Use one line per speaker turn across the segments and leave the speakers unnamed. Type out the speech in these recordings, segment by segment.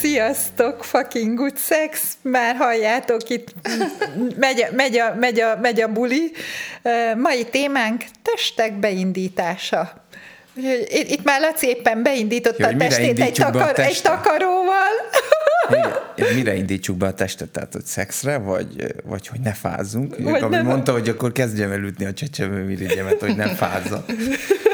Sziasztok, fucking good sex! Már halljátok, itt megy, megy, a, megy, a, megy a buli. Mai témánk testek beindítása. Itt, itt már Laci éppen beindította
Jó,
a testét egy, takar,
a
egy takaróval.
Mire, mire indítsuk be a testet? Tehát, hogy szexre, vagy, vagy hogy ne fázzunk?
Vagy
Gabi
nem.
mondta, hogy akkor kezdjem el ütni a csecsemőmirigyemet, hogy nem fázza.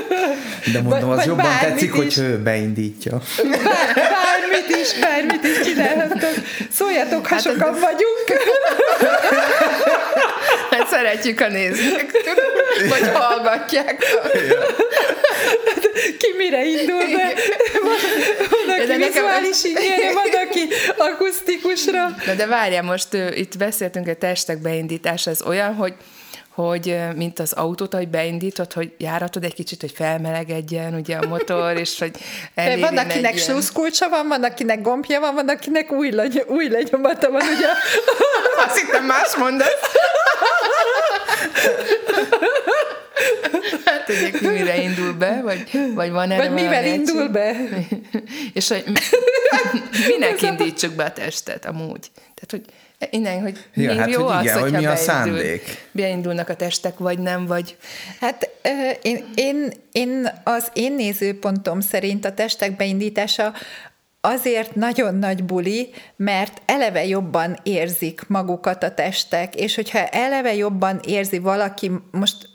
De mondom, az
vagy
jobban tetszik,
is.
hogy ő beindítja.
Bár, bármit is, bármit is csinálhatok. Szóljatok, ha sokan vagyunk.
Hát szeretjük a nézők, vagy hallgatják.
Ki mire indul be? Van, van aki
De
vizuális igényre, van, aki akusztikusra.
Na de várjál, most itt beszéltünk a testek beindítása, ez olyan, hogy hogy mint az autót, hogy beindítod, hogy járatod egy kicsit, hogy felmelegedjen ugye a motor, és hogy elérjen
Van, akinek
ilyen-
sluszkulcsa van, van, akinek gombja van, van, akinek új, legy, új lenyomata van, ugye?
Azt hittem más mondasz. Hát egyébként mire indul be, vagy, vagy van erre
Vagy mivel
valami
indul
egység?
be?
És hogy minek indítsuk be a testet amúgy? Tehát, hogy innen, hogy
Ja, hát,
jó
hogy
az,
igen, hogy
hogyha
mi a szándék.
Beindulnak a testek, vagy nem, vagy...
Hát én, én, én az én nézőpontom szerint a testek beindítása azért nagyon nagy buli, mert eleve jobban érzik magukat a testek, és hogyha eleve jobban érzi valaki, most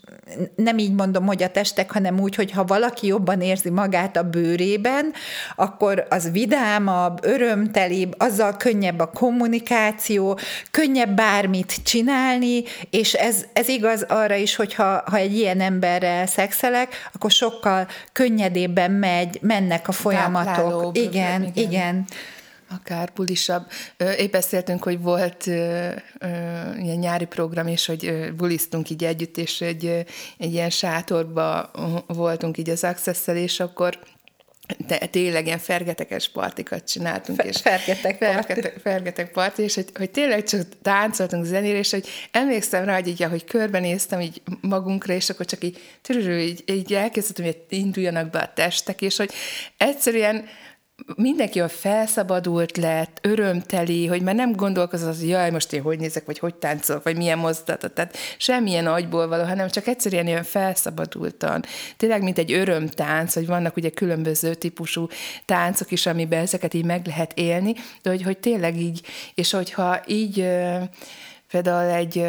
nem így mondom, hogy a testek, hanem úgy, hogy ha valaki jobban érzi magát a bőrében, akkor az vidámabb, örömtelibb, azzal könnyebb a kommunikáció, könnyebb bármit csinálni, és ez, ez igaz arra is, hogy ha, ha egy ilyen emberrel szexelek, akkor sokkal könnyedébben megy, mennek a folyamatok. Igen,
igen.
igen.
Akár bulisabb. Épp beszéltünk, hogy volt ilyen nyári program, és hogy ö, buliztunk így együtt, és egy, egy ilyen sátorba voltunk így az access és akkor te, tényleg ilyen fergeteges partikat csináltunk.
Fe-
és
fergetek parti.
fergetek, fergetek parti, és hogy, hogy tényleg csak táncoltunk zenére, és hogy emlékszem rá, hogy így, ahogy körbenéztem így magunkra, és akkor csak így, törörő, így, így elkezdtem, hogy induljanak be a testek, és hogy egyszerűen mindenki a felszabadult lett, örömteli, hogy már nem gondolkozott, hogy jaj, most én hogy nézek, vagy hogy táncolok, vagy milyen mozdulatot, tehát semmilyen agyból való, hanem csak egyszerűen ilyen felszabadultan. Tényleg, mint egy örömtánc, hogy vannak ugye különböző típusú táncok is, amiben ezeket így meg lehet élni, de hogy, hogy tényleg így, és hogyha így Például egy,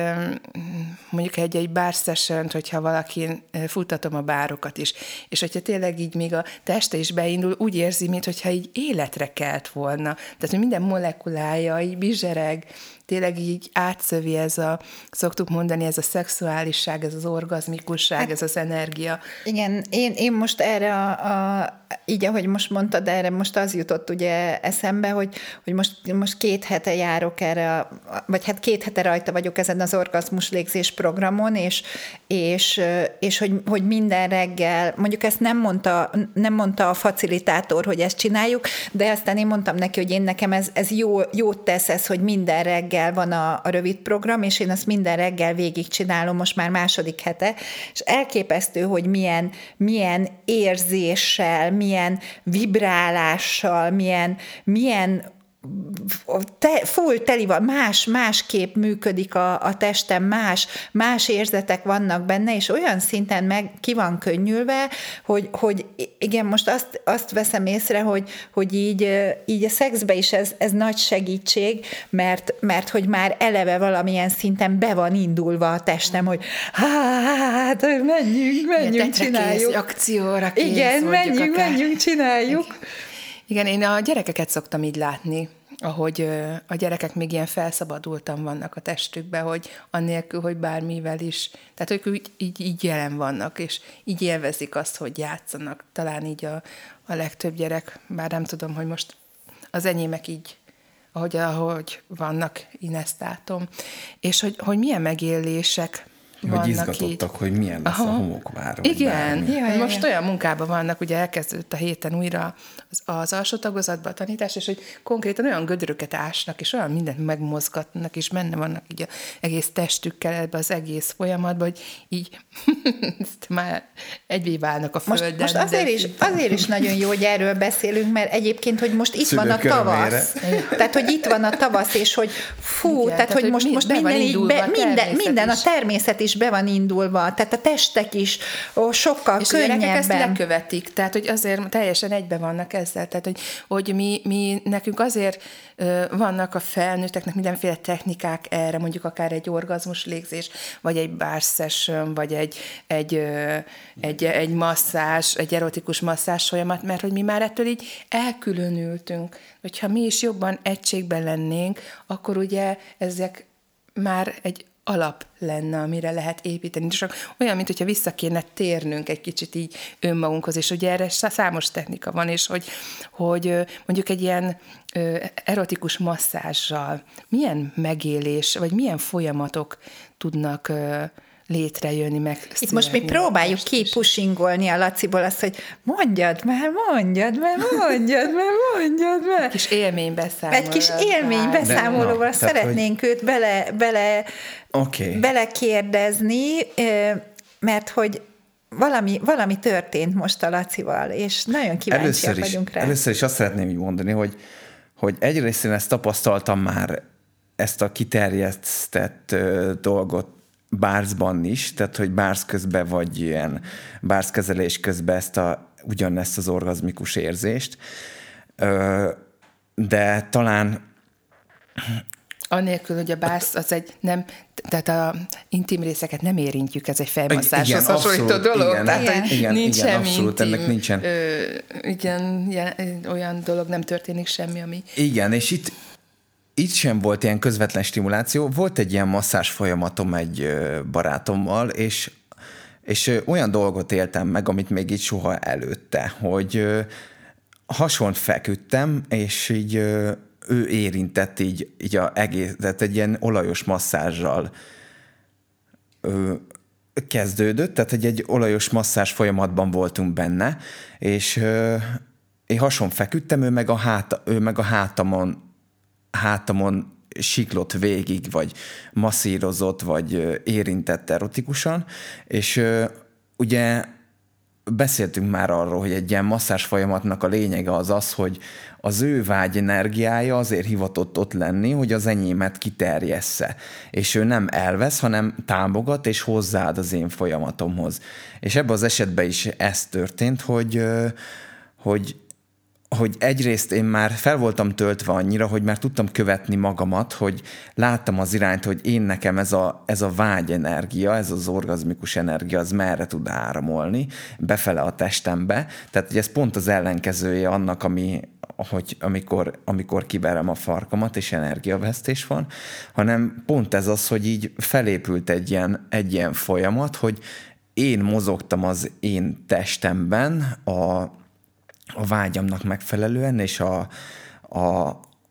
mondjuk egy, egy bar session hogyha valakin ö, futtatom a bárokat is, és hogyha tényleg így még a teste is beindul, úgy érzi, mintha így életre kelt volna. Tehát, hogy minden molekulája így bizsereg, tényleg így átszövi ez a, szoktuk mondani, ez a szexuálisság, ez az orgazmikusság, ez az energia.
Igen, én, én most erre a, a, így ahogy most mondtad, erre most az jutott ugye eszembe, hogy, hogy most, most két hete járok erre, a- vagy hát két hete rajta vagyok ezen az orgazmus légzés programon, és, és, és hogy, hogy minden reggel, mondjuk ezt nem mondta, nem mondta a facilitátor, hogy ezt csináljuk, de aztán én mondtam neki, hogy én nekem ez, ez jó, jót tesz ez, hogy minden reggel van a, a rövid program, és én azt minden reggel végig csinálom, most már második hete, és elképesztő, hogy milyen, milyen érzéssel, milyen vibrálással, milyen, milyen te, full teli van, más, másképp működik a, a testem, más, más érzetek vannak benne, és olyan szinten meg ki van könnyülve, hogy, hogy igen, most azt, azt veszem észre, hogy, hogy így, így a szexbe is ez, ez nagy segítség, mert, mert hogy már eleve valamilyen szinten be van indulva a testem, hogy hát menjünk, menjünk, csináljuk.
Kész, akcióra kész,
Igen, menjünk,
akár.
menjünk, csináljuk.
Igen, én a gyerekeket szoktam így látni, ahogy a gyerekek még ilyen felszabadultan vannak a testükbe, hogy annélkül, hogy bármivel is, tehát ők így, így, így jelen vannak, és így élvezik azt, hogy játszanak. Talán így a, a legtöbb gyerek, bár nem tudom, hogy most az enyémek így ahogy, ahogy vannak, Inesztátom, és hogy, hogy milyen megélések
Hogy izgatottak,
így.
hogy milyen lesz a
Aha.
homokvár. vagy
Igen, ja,
ja,
most
ja.
olyan munkában vannak, ugye elkezdődött a héten újra az, az alsó tagozatban a tanítás, és hogy konkrétan olyan gödröket ásnak, és olyan mindent megmozgatnak, és benne vannak így a egész testükkel ebbe az egész folyamatban, hogy így ezt már egyvé válnak a
Most,
földön.
most azért, is, azért is nagyon jó, hogy erről beszélünk, mert egyébként, hogy most itt
Szülők
van a tavasz. Tehát, hogy itt van a tavasz, és hogy fú,
Igen,
tehát,
tehát,
hogy
hogy
most,
mi-
most minden így, be,
a
minden, minden a természet is be van indulva, tehát a testek is ó, sokkal
És a gyerekek ezt
könnyebben.
lekövetik, tehát hogy azért teljesen egybe vannak ezzel, tehát hogy, hogy mi, mi nekünk azért ö, vannak a felnőtteknek mindenféle technikák erre, mondjuk akár egy orgazmus légzés, vagy egy bar session, vagy egy, egy, ö, egy, egy masszás, egy erotikus masszás folyamat, mert hogy mi már ettől így elkülönültünk. Hogyha mi is jobban egységben lennénk, akkor ugye ezek már egy alap lenne, amire lehet építeni. Csak olyan, mint hogyha vissza kéne térnünk egy kicsit így önmagunkhoz, és ugye erre szá- számos technika van, és hogy, hogy mondjuk egy ilyen erotikus masszázsal milyen megélés, vagy milyen folyamatok tudnak létrejönni, meg
Itt most mi próbáljuk kipushingolni a Laciból azt, hogy mondjad már, mondjad már, mondjad már, mondjad már.
kis élménybeszámoló.
Egy kis élménybeszámolóval
tehát,
szeretnénk őt bele, bele,
Oké.
belekérdezni, mert hogy valami, valami történt most a Lacival, és nagyon kíváncsiak
Először is,
vagyunk rá.
először is azt szeretném így mondani, hogy, hogy egyrészt én ezt tapasztaltam már, ezt a kiterjesztett dolgot bárzban is, tehát hogy bárz közben, vagy ilyen bárzkezelés közben ezt a, ugyanezt az orgazmikus érzést. De talán
Anélkül, hogy a bász az egy nem, tehát a intim részeket nem érintjük, ez egy fejmasszáshoz hasonlító dolog.
igen,
tehát,
igen,
igen,
nincs
igen,
semmi
abszolút,
intim,
ennek nincsen.
Ö, igen, ilyen, olyan dolog nem történik semmi, ami...
Igen, és itt, itt sem volt ilyen közvetlen stimuláció. Volt egy ilyen masszás folyamatom egy barátommal, és, és olyan dolgot éltem meg, amit még így soha előtte, hogy ö, hasont feküdtem, és így ő érintett így, így a egész, tehát egy ilyen olajos masszázsal kezdődött, tehát egy, egy olajos masszás folyamatban voltunk benne, és én hason feküdtem, ő meg a, háta, ő meg a hátamon, hátamon siklott végig, vagy masszírozott, vagy érintett erotikusan, és ugye beszéltünk már arról, hogy egy ilyen masszás folyamatnak a lényege az az, hogy az ő vágy energiája azért hivatott ott lenni, hogy az enyémet kiterjessze. És ő nem elvesz, hanem támogat és hozzáad az én folyamatomhoz. És ebben az esetben is ez történt, hogy, hogy hogy egyrészt én már fel voltam töltve annyira, hogy már tudtam követni magamat, hogy láttam az irányt, hogy én nekem ez a, ez a vágy energia, ez az orgazmikus energia, az merre tud áramolni, befele a testembe. Tehát, hogy ez pont az ellenkezője annak, ami, hogy amikor, amikor kiverem a farkamat, és energiavesztés van, hanem pont ez az, hogy így felépült egy ilyen, egy ilyen folyamat, hogy én mozogtam az én testemben a, a vágyamnak megfelelően, és a, a,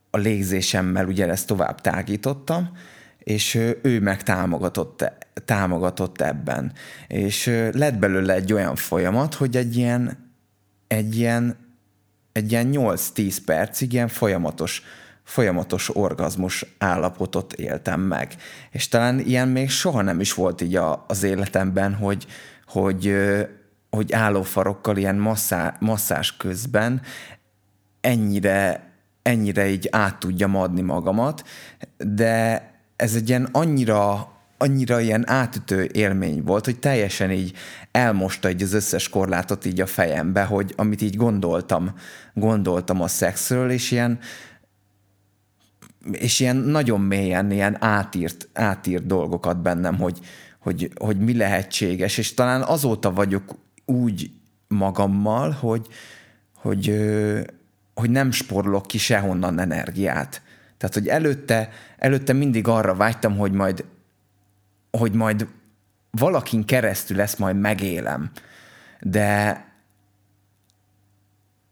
a légzésemmel ugye ezt tovább tágítottam, és ő meg támogatott, támogatott ebben. És lett belőle egy olyan folyamat, hogy egy ilyen, egy ilyen, egy ilyen 8-10 percig ilyen folyamatos, folyamatos orgazmus állapotot éltem meg. És talán ilyen még soha nem is volt így a, az életemben, hogy, hogy, hogy állófarokkal ilyen masszá, masszás közben ennyire, ennyire így át tudjam adni magamat, de ez egy ilyen annyira, annyira ilyen átütő élmény volt, hogy teljesen így elmosta így az összes korlátot így a fejembe, hogy amit így gondoltam, gondoltam a szexről, és ilyen, és ilyen nagyon mélyen ilyen átírt, átírt dolgokat bennem, hogy, hogy, hogy mi lehetséges, és talán azóta vagyok úgy magammal, hogy, hogy, hogy nem sporlok ki sehonnan energiát. Tehát, hogy előtte, előtte mindig arra vágytam, hogy majd, hogy majd valakin keresztül ezt majd megélem. De,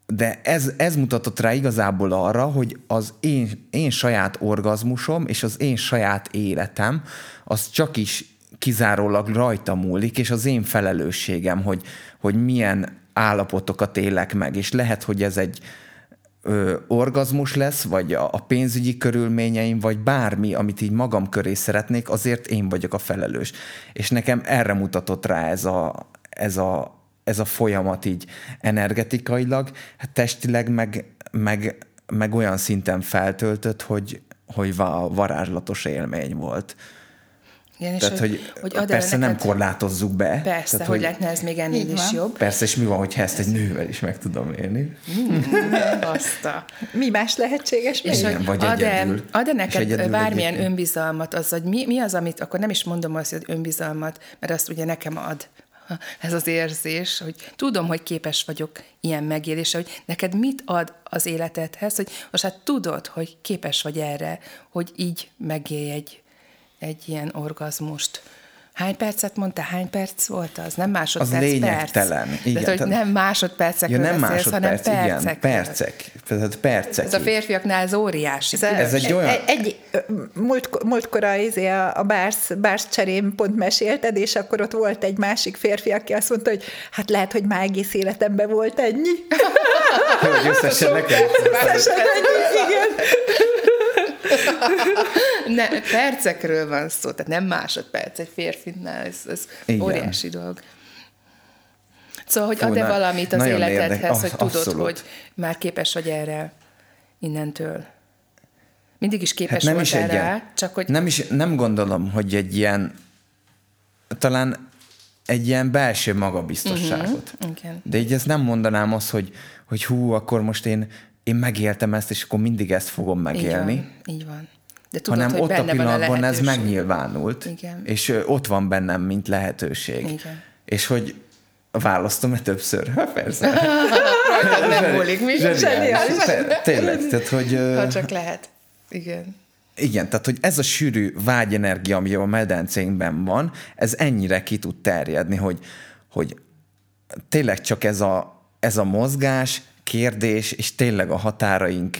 de ez, ez mutatott rá igazából arra, hogy az én, én saját orgazmusom és az én saját életem az csak is kizárólag rajta múlik, és az én felelősségem, hogy, hogy milyen állapotokat élek meg, és lehet, hogy ez egy ö, orgazmus lesz, vagy a, a pénzügyi körülményeim, vagy bármi, amit így magam köré szeretnék, azért én vagyok a felelős. És nekem erre mutatott rá ez a, ez a, ez a folyamat így energetikailag, hát testileg meg, meg, meg olyan szinten feltöltött, hogy, hogy varázslatos élmény volt.
Igen,
Tehát, hogy, hogy persze nem korlátozzuk be.
Persze, tehát, hogy, hogy lehetne ez még ennél is jobb.
Persze, és mi van, hogyha ezt egy nővel is meg tudom élni?
Mm, azt a...
Mi más lehetséges
és hogy vagy ad-e, ad-e neked bármilyen egyedül. önbizalmat, az, hogy mi, mi az, amit, akkor nem is mondom azt, hogy önbizalmat, mert azt ugye nekem ad ez az érzés, hogy tudom, hogy képes vagyok ilyen megélésre, hogy neked mit ad az életedhez, hogy most hát tudod, hogy képes vagy erre, hogy így megélj egy, egy ilyen orgazmust. Hány percet mondta? Hány perc volt az? Nem másodperc,
Az lényegtelen.
Perc. Igen, Tehát, hogy nem másodpercekről ja, nem beszélsz, másodperc, hanem percek.
Igen, percek. Tehát percek.
Ez a férfiaknál ez óriási. Ez,
ez egy olyan... Egy, egy, múlt, múltkor a, izé, a, a bársz, bársz cserém pont mesélted, és akkor ott volt egy másik férfi, aki azt mondta, hogy hát lehet, hogy már egész életemben volt ennyi.
hogy összesen nekem. Összesen ennyi,
igen.
ne, percekről van szó, tehát nem másodperc egy férfinál, ez, ez óriási dolog. Szóval, hogy ad-e valamit az életedhez, hogy tudod, abszolút. hogy már képes vagy erre innentől? Mindig is képes hát nem is erre, ilyen, csak hogy...
Nem, is, nem gondolom, hogy egy ilyen, talán egy ilyen belső magabiztosságot. Uh-huh, okay. De így ezt nem mondanám azt, hogy, hogy hú, akkor most én, én megéltem ezt, és akkor mindig ezt fogom megélni. Így
van. Így van. De tudod,
hanem hogy ott a pillanatban a ez megnyilvánult, Igen. és ott van bennem, mint lehetőség. Igen. És hogy választom-e többször? Ha persze.
nem múlik, mi?
Tényleg, tehát hogy...
Ha csak lehet. Igen.
Igen, tehát hogy ez a sűrű vágyenergia, ami a medencénkben van, ez ennyire ki tud terjedni, hogy, hogy tényleg csak ez a, ez a mozgás, kérdés, és tényleg a határaink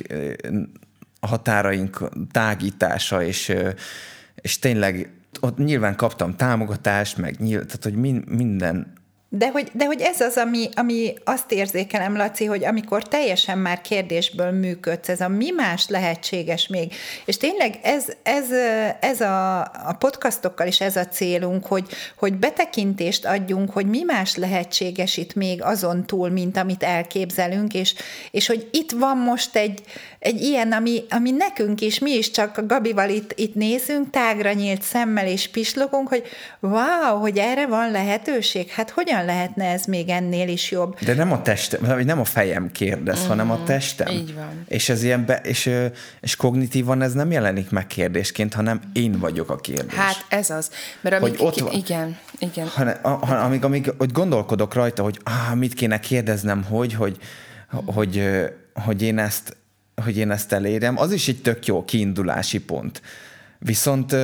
a határaink tágítása, és, és tényleg ott nyilván kaptam támogatást, meg nyilván, tehát hogy minden
de hogy, de hogy ez az, ami, ami azt érzékelem, Laci, hogy amikor teljesen már kérdésből működsz, ez a mi más lehetséges még. És tényleg ez, ez, ez a, a podcastokkal is ez a célunk, hogy, hogy betekintést adjunk, hogy mi más lehetséges itt még azon túl, mint amit elképzelünk, és, és hogy itt van most egy, egy ilyen, ami, ami nekünk is, mi is csak Gabival itt, itt nézünk, tágra nyílt szemmel és pislogunk, hogy wow, hogy erre van lehetőség, hát hogyan lehetne ez még ennél is jobb?
De nem a testem, nem a fejem kérdez, mm, hanem a testem.
Így van.
És ez ilyen, be, és, és kognitívan ez nem jelenik meg kérdésként, hanem én vagyok a kérdés.
Hát ez az. Mert amíg, hogy ott van, igen, igen.
Hanem, amíg, amíg hogy gondolkodok rajta, hogy ah, mit kéne kérdeznem, hogy, hogy, hogy, hogy én ezt hogy én ezt elérjem, az is egy tök jó kiindulási pont. Viszont,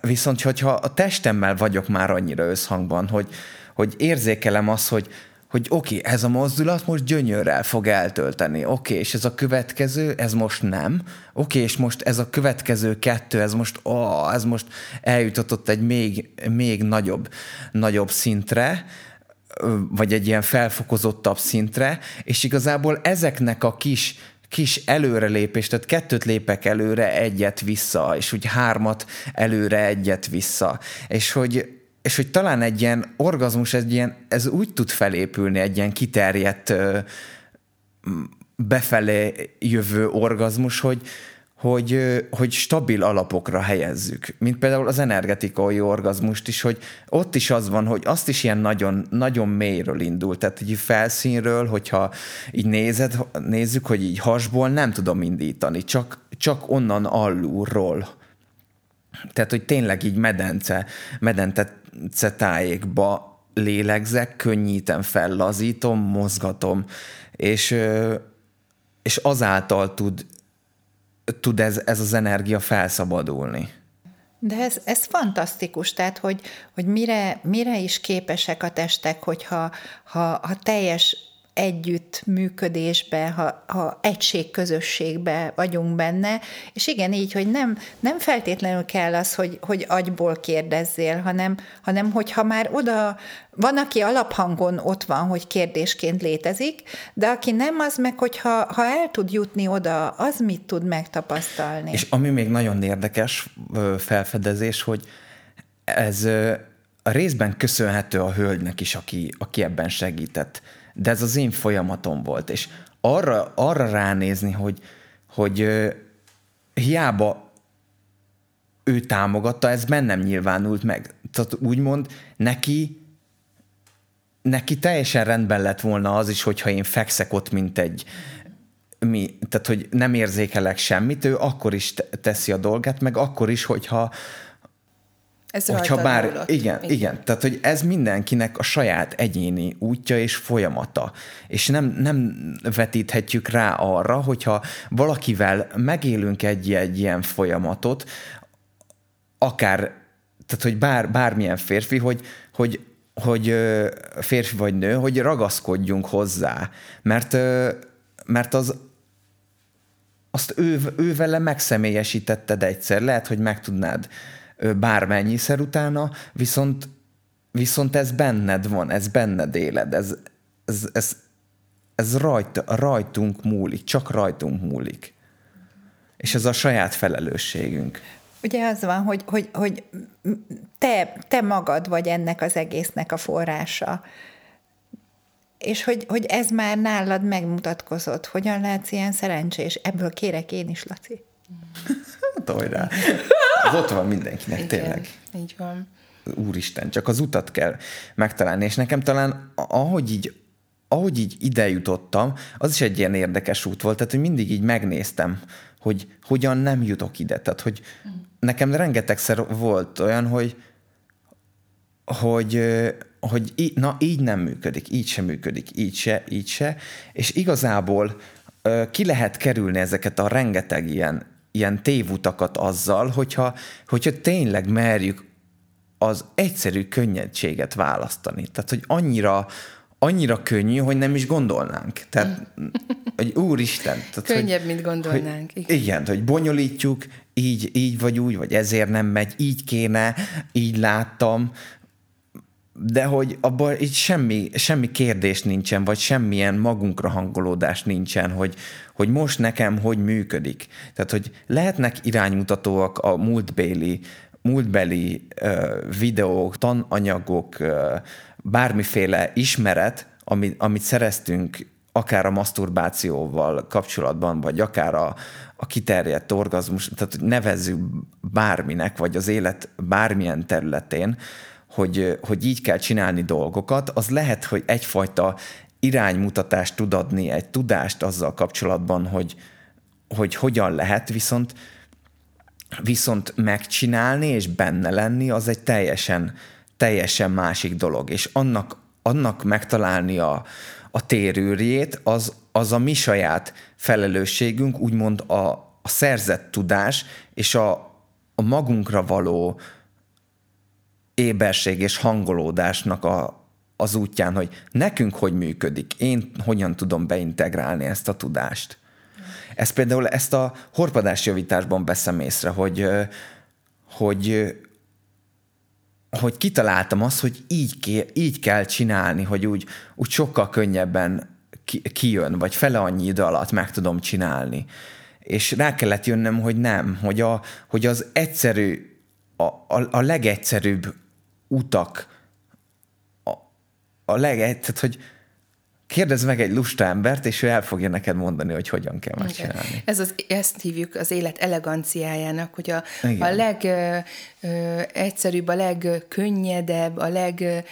viszont hogyha a testemmel vagyok már annyira összhangban, hogy, hogy érzékelem azt, hogy, hogy oké, okay, ez a mozdulat most gyönyörrel fog eltölteni, oké, okay, és ez a következő, ez most nem, oké, okay, és most ez a következő kettő, ez most, oh, ez most eljutatott egy még, még nagyobb, nagyobb szintre, vagy egy ilyen felfokozottabb szintre, és igazából ezeknek a kis kis előrelépés, tehát kettőt lépek előre, egyet vissza, és úgy hármat előre, egyet vissza. És hogy, és hogy talán egy ilyen orgazmus, egy ilyen, ez úgy tud felépülni, egy ilyen kiterjedt befelé jövő orgazmus, hogy, hogy, hogy stabil alapokra helyezzük. Mint például az energetikai orgazmust is, hogy ott is az van, hogy azt is ilyen nagyon, nagyon mélyről indul. Tehát így felszínről, hogyha így nézed, nézzük, hogy így hasból nem tudom indítani, csak, csak onnan alulról. Tehát, hogy tényleg így medence, medence tájékba lélegzek, könnyítem fel, lazítom, mozgatom, és, és azáltal tud tud ez, ez az energia felszabadulni.
De ez, ez fantasztikus, tehát hogy, hogy mire, mire is képesek a testek, hogyha ha, ha teljes együtt működésbe, ha, ha egységközösségbe vagyunk benne, és igen, így, hogy nem, nem feltétlenül kell az, hogy, hogy agyból kérdezzél, hanem, hanem hogyha már oda, van, aki alaphangon ott van, hogy kérdésként létezik, de aki nem, az meg, hogyha ha el tud jutni oda, az mit tud megtapasztalni.
És ami még nagyon érdekes felfedezés, hogy ez a részben köszönhető a hölgynek is, aki, aki ebben segített de ez az én folyamatom volt, és arra, arra ránézni, hogy, hogy hiába ő támogatta, ez bennem nyilvánult meg. Tehát úgymond neki neki teljesen rendben lett volna az is, hogyha én fekszek ott, mint egy mi, tehát hogy nem érzékelek semmit, ő akkor is teszi a dolgát, meg akkor is, hogyha ez hogyha bár, igen, igen, igen, tehát hogy ez mindenkinek a saját egyéni útja és folyamata, és nem, nem vetíthetjük rá arra, hogyha valakivel megélünk egy, egy ilyen folyamatot, akár, tehát hogy bár, bármilyen férfi, hogy, hogy, hogy férfi vagy nő, hogy ragaszkodjunk hozzá, mert, mert az, azt ő, ő vele megszemélyesítetted egyszer, lehet, hogy meg tudnád bármennyiszer utána, viszont, viszont ez benned van, ez benned éled, ez, ez, ez, ez rajt, rajtunk múlik, csak rajtunk múlik. És ez a saját felelősségünk.
Ugye az van, hogy, hogy, hogy te, te magad vagy ennek az egésznek a forrása. És hogy, hogy ez már nálad megmutatkozott. Hogyan látsz ilyen szerencsés? Ebből kérek én is, Laci.
Tolj rá. Az ott van mindenkinek, Igen, tényleg.
Így van.
Úristen, csak az utat kell megtalálni, és nekem talán ahogy így ahogy így ide jutottam, az is egy ilyen érdekes út volt, tehát hogy mindig így megnéztem, hogy hogyan nem jutok ide. Tehát, hogy nekem rengetegszer volt olyan, hogy hogy, hogy na így nem működik, így sem működik, így se, így se, és igazából ki lehet kerülni ezeket a rengeteg ilyen ilyen tévutakat azzal, hogyha, hogyha tényleg merjük az egyszerű könnyedséget választani. Tehát, hogy annyira, annyira könnyű, hogy nem is gondolnánk. Tehát, hogy úristen. Tehát,
Könnyebb, hogy, mint gondolnánk.
Hogy, igen. igen, hogy bonyolítjuk, így, így vagy úgy, vagy ezért nem megy, így kéne, így láttam, de hogy abban így semmi, semmi kérdés nincsen, vagy semmilyen magunkra hangolódás nincsen, hogy, hogy most nekem hogy működik. Tehát, hogy lehetnek iránymutatóak a múltbéli, múltbeli uh, videók, tananyagok, uh, bármiféle ismeret, amit, amit szereztünk akár a maszturbációval kapcsolatban, vagy akár a, a kiterjedt orgazmus, tehát nevezzük bárminek, vagy az élet bármilyen területén, hogy, hogy így kell csinálni dolgokat, az lehet, hogy egyfajta iránymutatást tud adni, egy tudást azzal kapcsolatban, hogy, hogy hogyan lehet, viszont viszont megcsinálni és benne lenni, az egy teljesen, teljesen másik dolog. És annak, annak megtalálni a, a térőrjét, az, az a mi saját felelősségünk, úgymond a, a szerzett tudás és a, a magunkra való éberség és hangolódásnak a, az útján, hogy nekünk hogy működik, én hogyan tudom beintegrálni ezt a tudást. Ez például ezt a horpadásjavításban veszem észre, hogy, hogy, hogy kitaláltam azt, hogy így, ké, így kell csinálni, hogy úgy, úgy sokkal könnyebben ki, kijön, vagy fele annyi idő alatt meg tudom csinálni. És rá kellett jönnöm, hogy nem, hogy, a, hogy az egyszerű, a, a, a legegyszerűbb utak. A, a leg, tehát hogy kérdezz meg egy lusta embert, és ő el fogja neked mondani, hogy hogyan kell megcsinálni.
Ez az, ezt hívjuk az élet eleganciájának, hogy a, a legegyszerűbb, a legkönnyedebb, a leg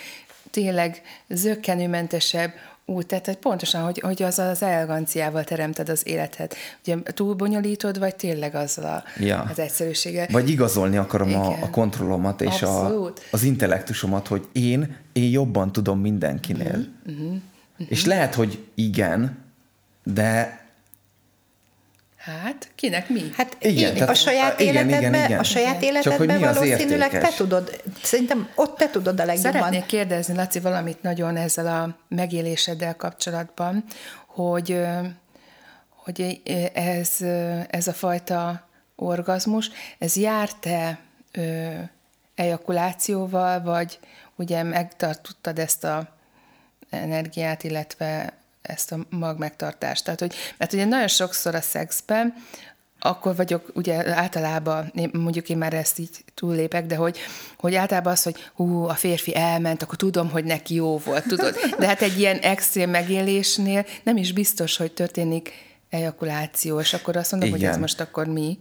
tényleg zöggenőmentesebb úgy, tehát hogy pontosan, hogy, hogy az az eleganciával teremted az életet. Ugye túl bonyolítod, vagy tényleg azzal a, ja. az egyszerűséggel.
Vagy igazolni akarom a, a kontrollomat és a, az intellektusomat, hogy én, én jobban tudom mindenkinél. Uh-huh. Uh-huh. És lehet, hogy igen, de
Hát, kinek mi?
Hát igen, én, a saját igen, életedben, igen, igen. a saját életedben valószínűleg te tudod, szerintem ott te tudod a legjobban.
Szeretnék kérdezni, Laci, valamit nagyon ezzel a megéléseddel kapcsolatban, hogy, hogy ez, ez a fajta orgazmus, ez járt-e ejakulációval, vagy ugye megtartottad ezt a energiát, illetve ezt a mag megtartást. Tehát, hogy, mert ugye nagyon sokszor a szexben akkor vagyok, ugye általában, mondjuk én már ezt így túllépek, de hogy, hogy általában az, hogy hú, a férfi elment, akkor tudom, hogy neki jó volt, tudod. De hát egy ilyen extrém megélésnél nem is biztos, hogy történik ejakuláció, és akkor azt mondom, Igen. hogy ez most akkor mi.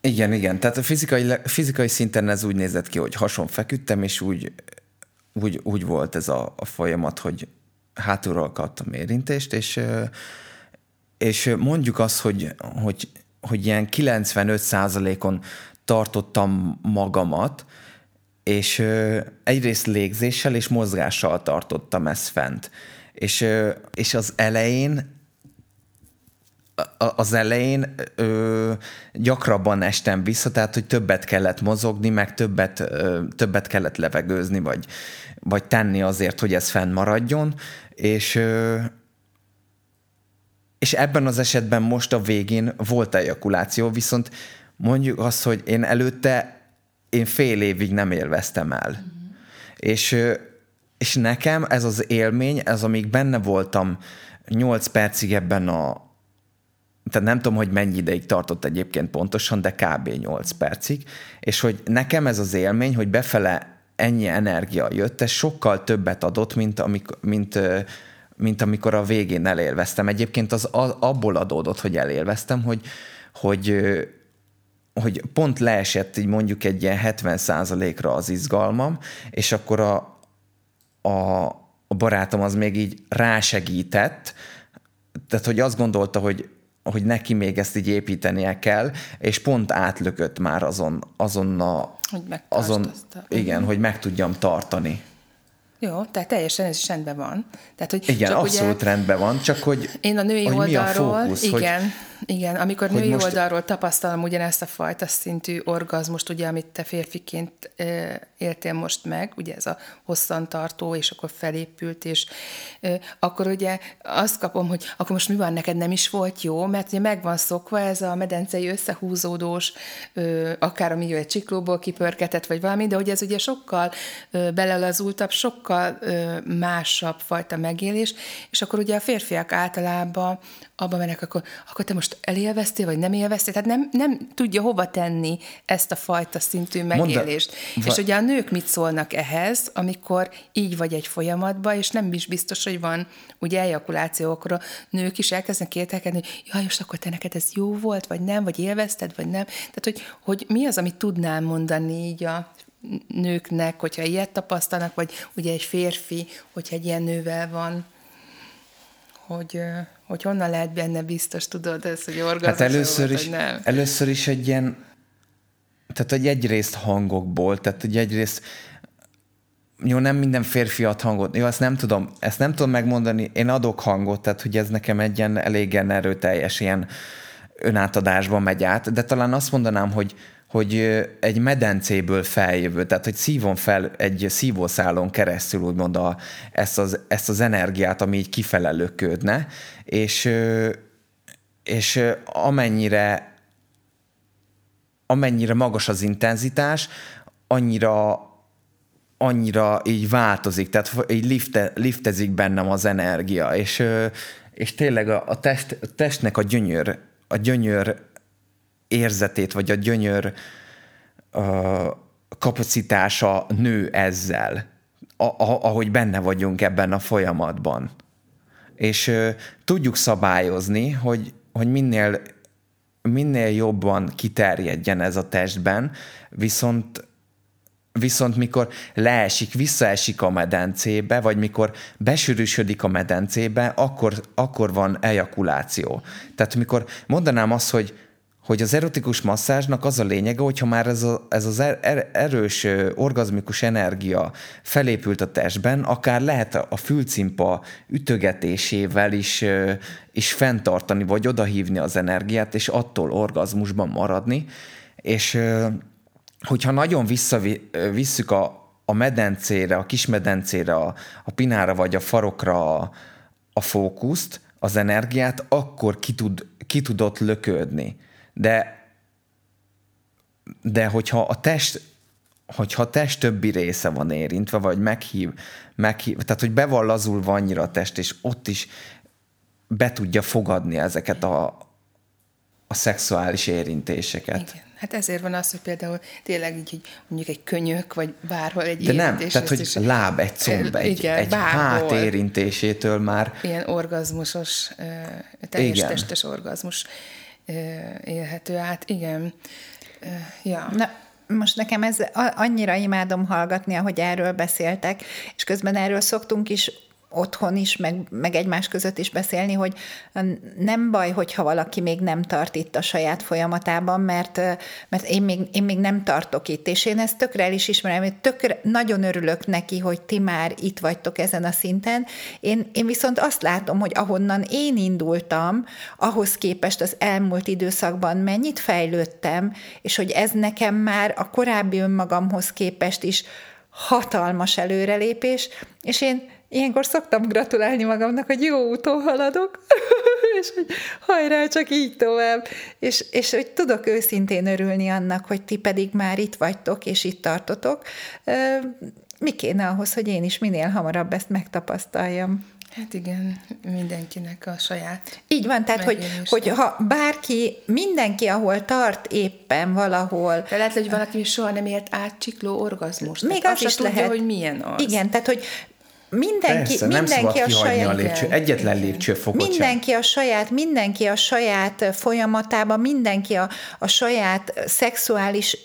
Igen, igen. Tehát a fizikai, fizikai szinten ez úgy nézett ki, hogy hason feküdtem, és úgy, úgy, úgy volt ez a, a folyamat, hogy hátulról kaptam érintést, és, és mondjuk azt, hogy, hogy, hogy ilyen 95%-on tartottam magamat, és egyrészt légzéssel és mozgással tartottam ezt fent. És, és az elején az elején ö, gyakrabban estem vissza, tehát hogy többet kellett mozogni, meg többet, ö, többet kellett levegőzni, vagy, vagy tenni azért, hogy ez fennmaradjon, és és ebben az esetben most a végén volt ejakuláció, viszont mondjuk azt, hogy én előtte én fél évig nem élveztem el. Mm-hmm. És, és nekem ez az élmény, ez amíg benne voltam 8 percig ebben a, tehát nem tudom, hogy mennyi ideig tartott egyébként pontosan, de kb. 8 percig, és hogy nekem ez az élmény, hogy befele ennyi energia jött, ez sokkal többet adott, mint, amik, mint, mint amikor a végén elélveztem. Egyébként az abból adódott, hogy elélveztem, hogy, hogy, hogy pont leesett így mondjuk egy ilyen 70 ra az izgalmam, és akkor a, a, a barátom az még így rásegített, tehát hogy azt gondolta, hogy hogy neki még ezt így építenie kell, és pont átlökött már azon, azon a...
Hogy
azon, igen, hogy meg tudjam tartani.
Jó, tehát teljesen ez is rendben van. Tehát, hogy
igen, csak abszolút ugye, rendben van, csak hogy
Én a női
hogy
oldalról,
mi a fókusz,
igen, hogy, igen, amikor női most... oldalról tapasztalom ugyanezt a fajta szintű orgazmust, ugye, amit te férfiként e, éltél most meg, ugye ez a hosszantartó, és akkor felépült, és e, akkor ugye azt kapom, hogy akkor most mi van neked, nem is volt jó, mert ugye meg van szokva ez a medencei összehúzódós, e, akár ami egy csiklóból kipörgetett, vagy valami, de hogy ez ugye sokkal e, belelazultabb, sokkal e, másabb fajta megélés, és akkor ugye a férfiak általában abba mennek, akkor, akkor te most elélveztél, vagy nem élveztél, tehát nem, nem tudja hova tenni ezt a fajta szintű megélést. Mondd, és ugye a nők mit szólnak ehhez, amikor így vagy egy folyamatban, és nem is biztos, hogy van ugye ejakuláció, akkor a nők is elkezdenek értekedni, hogy jaj, most akkor te neked ez jó volt, vagy nem, vagy élvezted, vagy nem. Tehát, hogy, hogy mi az, amit tudnám mondani így a nőknek, hogyha ilyet tapasztalnak, vagy ugye egy férfi, hogyha egy ilyen nővel van, hogy hogy honnan lehet benne biztos, tudod, ez, hogy orgazmus
hát először volt, is, nem. Először is egy ilyen, tehát hogy egyrészt hangokból, tehát hogy egyrészt jó, nem minden férfi ad hangot. Jó, ezt nem tudom, ezt nem tudom megmondani. Én adok hangot, tehát hogy ez nekem egy ilyen elégen erőteljes ilyen önátadásba megy át, de talán azt mondanám, hogy, hogy egy medencéből feljövő, tehát hogy szívon fel egy szívószálon keresztül úgymond a, ezt, az, ezt az energiát, ami így kifele löködne, és, és amennyire amennyire magas az intenzitás, annyira annyira így változik, tehát így lifte, liftezik bennem az energia, és, és tényleg a, a, test, a testnek a gyönyör, a gyönyör érzetét, vagy a gyönyör a kapacitása nő ezzel, a, a, ahogy benne vagyunk ebben a folyamatban. És tudjuk szabályozni, hogy, hogy minél, minél jobban kiterjedjen ez a testben, viszont Viszont mikor leesik, visszaesik a medencébe, vagy mikor besűrűsödik a medencébe, akkor, akkor van ejakuláció. Tehát mikor mondanám azt, hogy hogy az erotikus masszázsnak az a lényege, hogyha már ez, a, ez az er, er, erős orgazmikus energia felépült a testben, akár lehet a fülcimpa ütögetésével is, is fenntartani, vagy odahívni az energiát, és attól orgazmusban maradni. És hogyha nagyon visszavisszük a, a medencére, a kis medencére, a, a pinára vagy a farokra a, a fókuszt, az energiát, akkor ki, tud, ki tudott löködni de, de hogyha a test hogyha a test többi része van érintve, vagy meghív, meghív, tehát hogy be van lazulva annyira a test, és ott is be tudja fogadni ezeket a, a szexuális érintéseket.
Igen. Hát ezért van az, hogy például tényleg így, hogy mondjuk egy könyök, vagy bárhol egy
De nem, tehát hogy is, láb, egy comb, egy, igen, egy hát érintésétől már.
Ilyen orgazmusos, teljes igen. testes orgazmus élhető át. Igen. Ja.
Na, most nekem ez annyira imádom hallgatni, ahogy erről beszéltek, és közben erről szoktunk is otthon is, meg, meg egymás között is beszélni, hogy nem baj, hogyha valaki még nem tart itt a saját folyamatában, mert, mert én, még, én még nem tartok itt, és én ezt tökre el is ismerem, hogy tökre, nagyon örülök neki, hogy ti már itt vagytok ezen a szinten. Én, én viszont azt látom, hogy ahonnan én indultam, ahhoz képest az elmúlt időszakban mennyit fejlődtem, és hogy ez nekem már a korábbi önmagamhoz képest is hatalmas előrelépés, és én Ilyenkor szoktam gratulálni magamnak, hogy jó úton haladok, és hogy hajrá, csak így tovább. És, és hogy tudok őszintén örülni annak, hogy ti pedig már itt vagytok, és itt tartotok. Mi kéne ahhoz, hogy én is minél hamarabb ezt megtapasztaljam?
Hát igen, mindenkinek a saját.
Így van, tehát hogy, hogy ha bárki, mindenki, ahol tart éppen valahol.
De lehet, hogy valaki soha nem ért át csikló orgazmust.
Még az is
tudja,
lehet.
hogy milyen az.
Igen, tehát hogy mindenki,
Persze,
mindenki
a
saját,
a lépcső, egyetlen lépcsőfokot
Mindenki sem. a saját, mindenki a saját folyamatában, mindenki a, a saját szexuális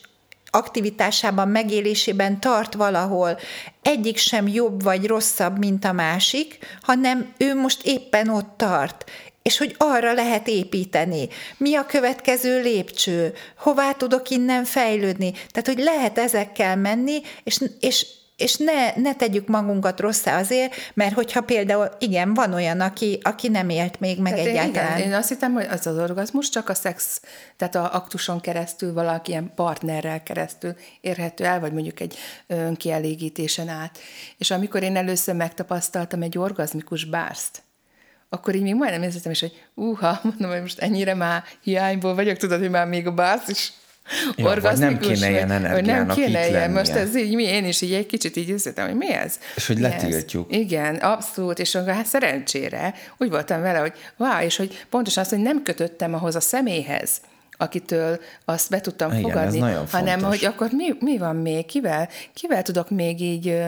aktivitásában, megélésében tart valahol. Egyik sem jobb vagy rosszabb, mint a másik, hanem ő most éppen ott tart és hogy arra lehet építeni. Mi a következő lépcső? Hová tudok innen fejlődni? Tehát, hogy lehet ezekkel menni, és, és és ne, ne tegyük magunkat rosszá azért, mert hogyha például, igen, van olyan, aki, aki nem élt még meg tehát egyáltalán.
Igen, én azt hittem, hogy az az orgazmus csak a szex, tehát a aktuson keresztül, valaki ilyen partnerrel keresztül érhető el, vagy mondjuk egy önkielégítésen át. És amikor én először megtapasztaltam egy orgazmikus bárszt, akkor így még majdnem érzettem is, hogy úha, mondom, hogy most ennyire már hiányból vagyok, tudod, hogy már még a bársz is
Ja, orgazmikus, nem kéne ilyen energiának nem kéne ilyen.
Most ez így, mi, én is így egy kicsit így üzletem, hogy mi ez?
És hogy letiltjuk.
Ez? Igen, abszolút, és hát szerencsére úgy voltam vele, hogy wow, és hogy pontosan azt, hogy nem kötöttem ahhoz a személyhez, akitől azt be tudtam Igen, fogadni, hanem fontos. hogy akkor mi, mi van még, kivel, kivel tudok még így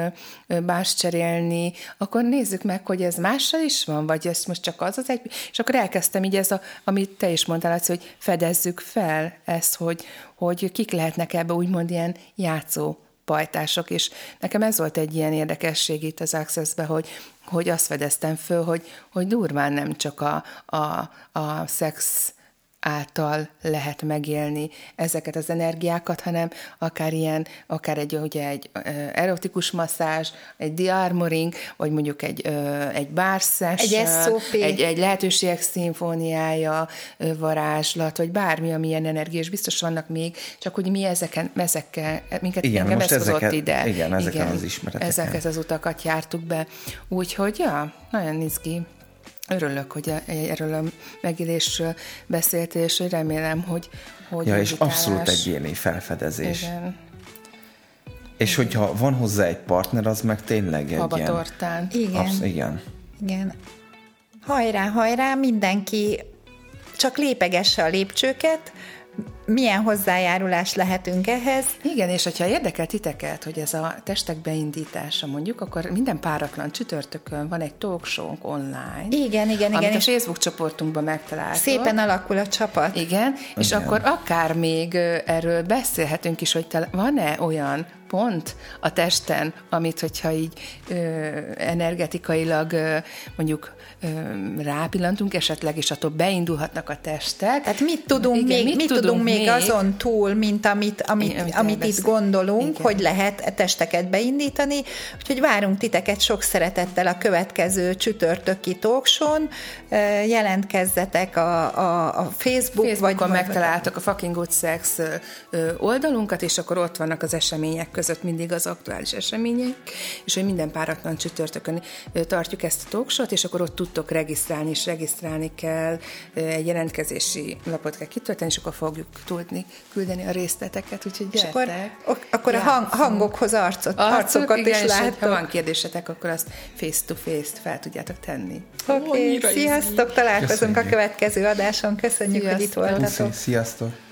más cserélni, akkor nézzük meg, hogy ez mással is van, vagy ez most csak az az egy, és akkor elkezdtem így ez, a, amit te is mondtál, az, hogy fedezzük fel ezt, hogy, hogy kik lehetnek ebbe úgymond ilyen játszó pajtások, és nekem ez volt egy ilyen érdekesség itt az access hogy, hogy azt fedeztem föl, hogy, hogy durván nem csak a, a, a szex által lehet megélni ezeket az energiákat, hanem akár ilyen, akár egy, ugye egy erotikus masszázs, egy diarmoring, vagy mondjuk egy, egy bárszes,
egy,
egy, egy lehetőségek szimfóniája, varázslat, vagy bármi, amilyen energia, és biztos vannak még, csak hogy mi ezeken, ezekkel, minket
igen,
engem
most
ez
ezeket,
ide.
Igen, ezeken igen, az ismereteken.
Ezeket az utakat jártuk be. Úgyhogy, ja, nagyon izgi. Örülök, hogy erről a megélésről beszélt, és remélem, hogy... hogy
ja, és abszolút egy ilyen felfedezés. Igen. És igen. hogyha van hozzá egy partner, az meg tényleg egy
Habatortán.
ilyen... Igen. Absz-
igen.
Igen. Hajrá, hajrá, mindenki csak lépegesse a lépcsőket, milyen hozzájárulás lehetünk ehhez.
Igen, és hogyha érdekel titeket, hogy ez a testek beindítása mondjuk, akkor minden páratlan csütörtökön van egy talk show online.
Igen, igen,
amit
igen.
a Facebook csoportunkban megtaláltok.
Szépen alakul a csapat.
Igen, és igen. akkor akár még erről beszélhetünk is, hogy van-e olyan pont a testen, amit, hogyha így ö, energetikailag ö, mondjuk ö, rápillantunk esetleg, és attól beindulhatnak a testek.
Tehát mit tudunk, Igen, még, mit, mit tudunk még, még azon túl, mint amit, amit, amit, amit itt gondolunk, Igen. hogy lehet e testeket beindítani. Úgyhogy várunk titeket sok szeretettel a következő csütörtöki talkson. Jelentkezzetek a, a, a Facebook,
Facebookon vagy megtaláltak a Fucking Good Sex oldalunkat, és akkor ott vannak az események között mindig az aktuális események, és hogy minden páratlan csütörtökön tartjuk ezt a talkshow és akkor ott tudtok regisztrálni, és regisztrálni kell, egy jelentkezési lapot kell kitölteni, és akkor fogjuk tudni küldeni a részleteket, úgyhogy
és akkor, akkor a hang, hangokhoz arcot, arcok, arcokat igen, is látok.
Ha van kérdésetek, akkor azt face-to-face fel tudjátok tenni.
Oké, okay, sziasztok, találkozunk Köszönjük. a következő adáson. Köszönjük, Sziasztok. hogy itt voltatok.
Sziasztok.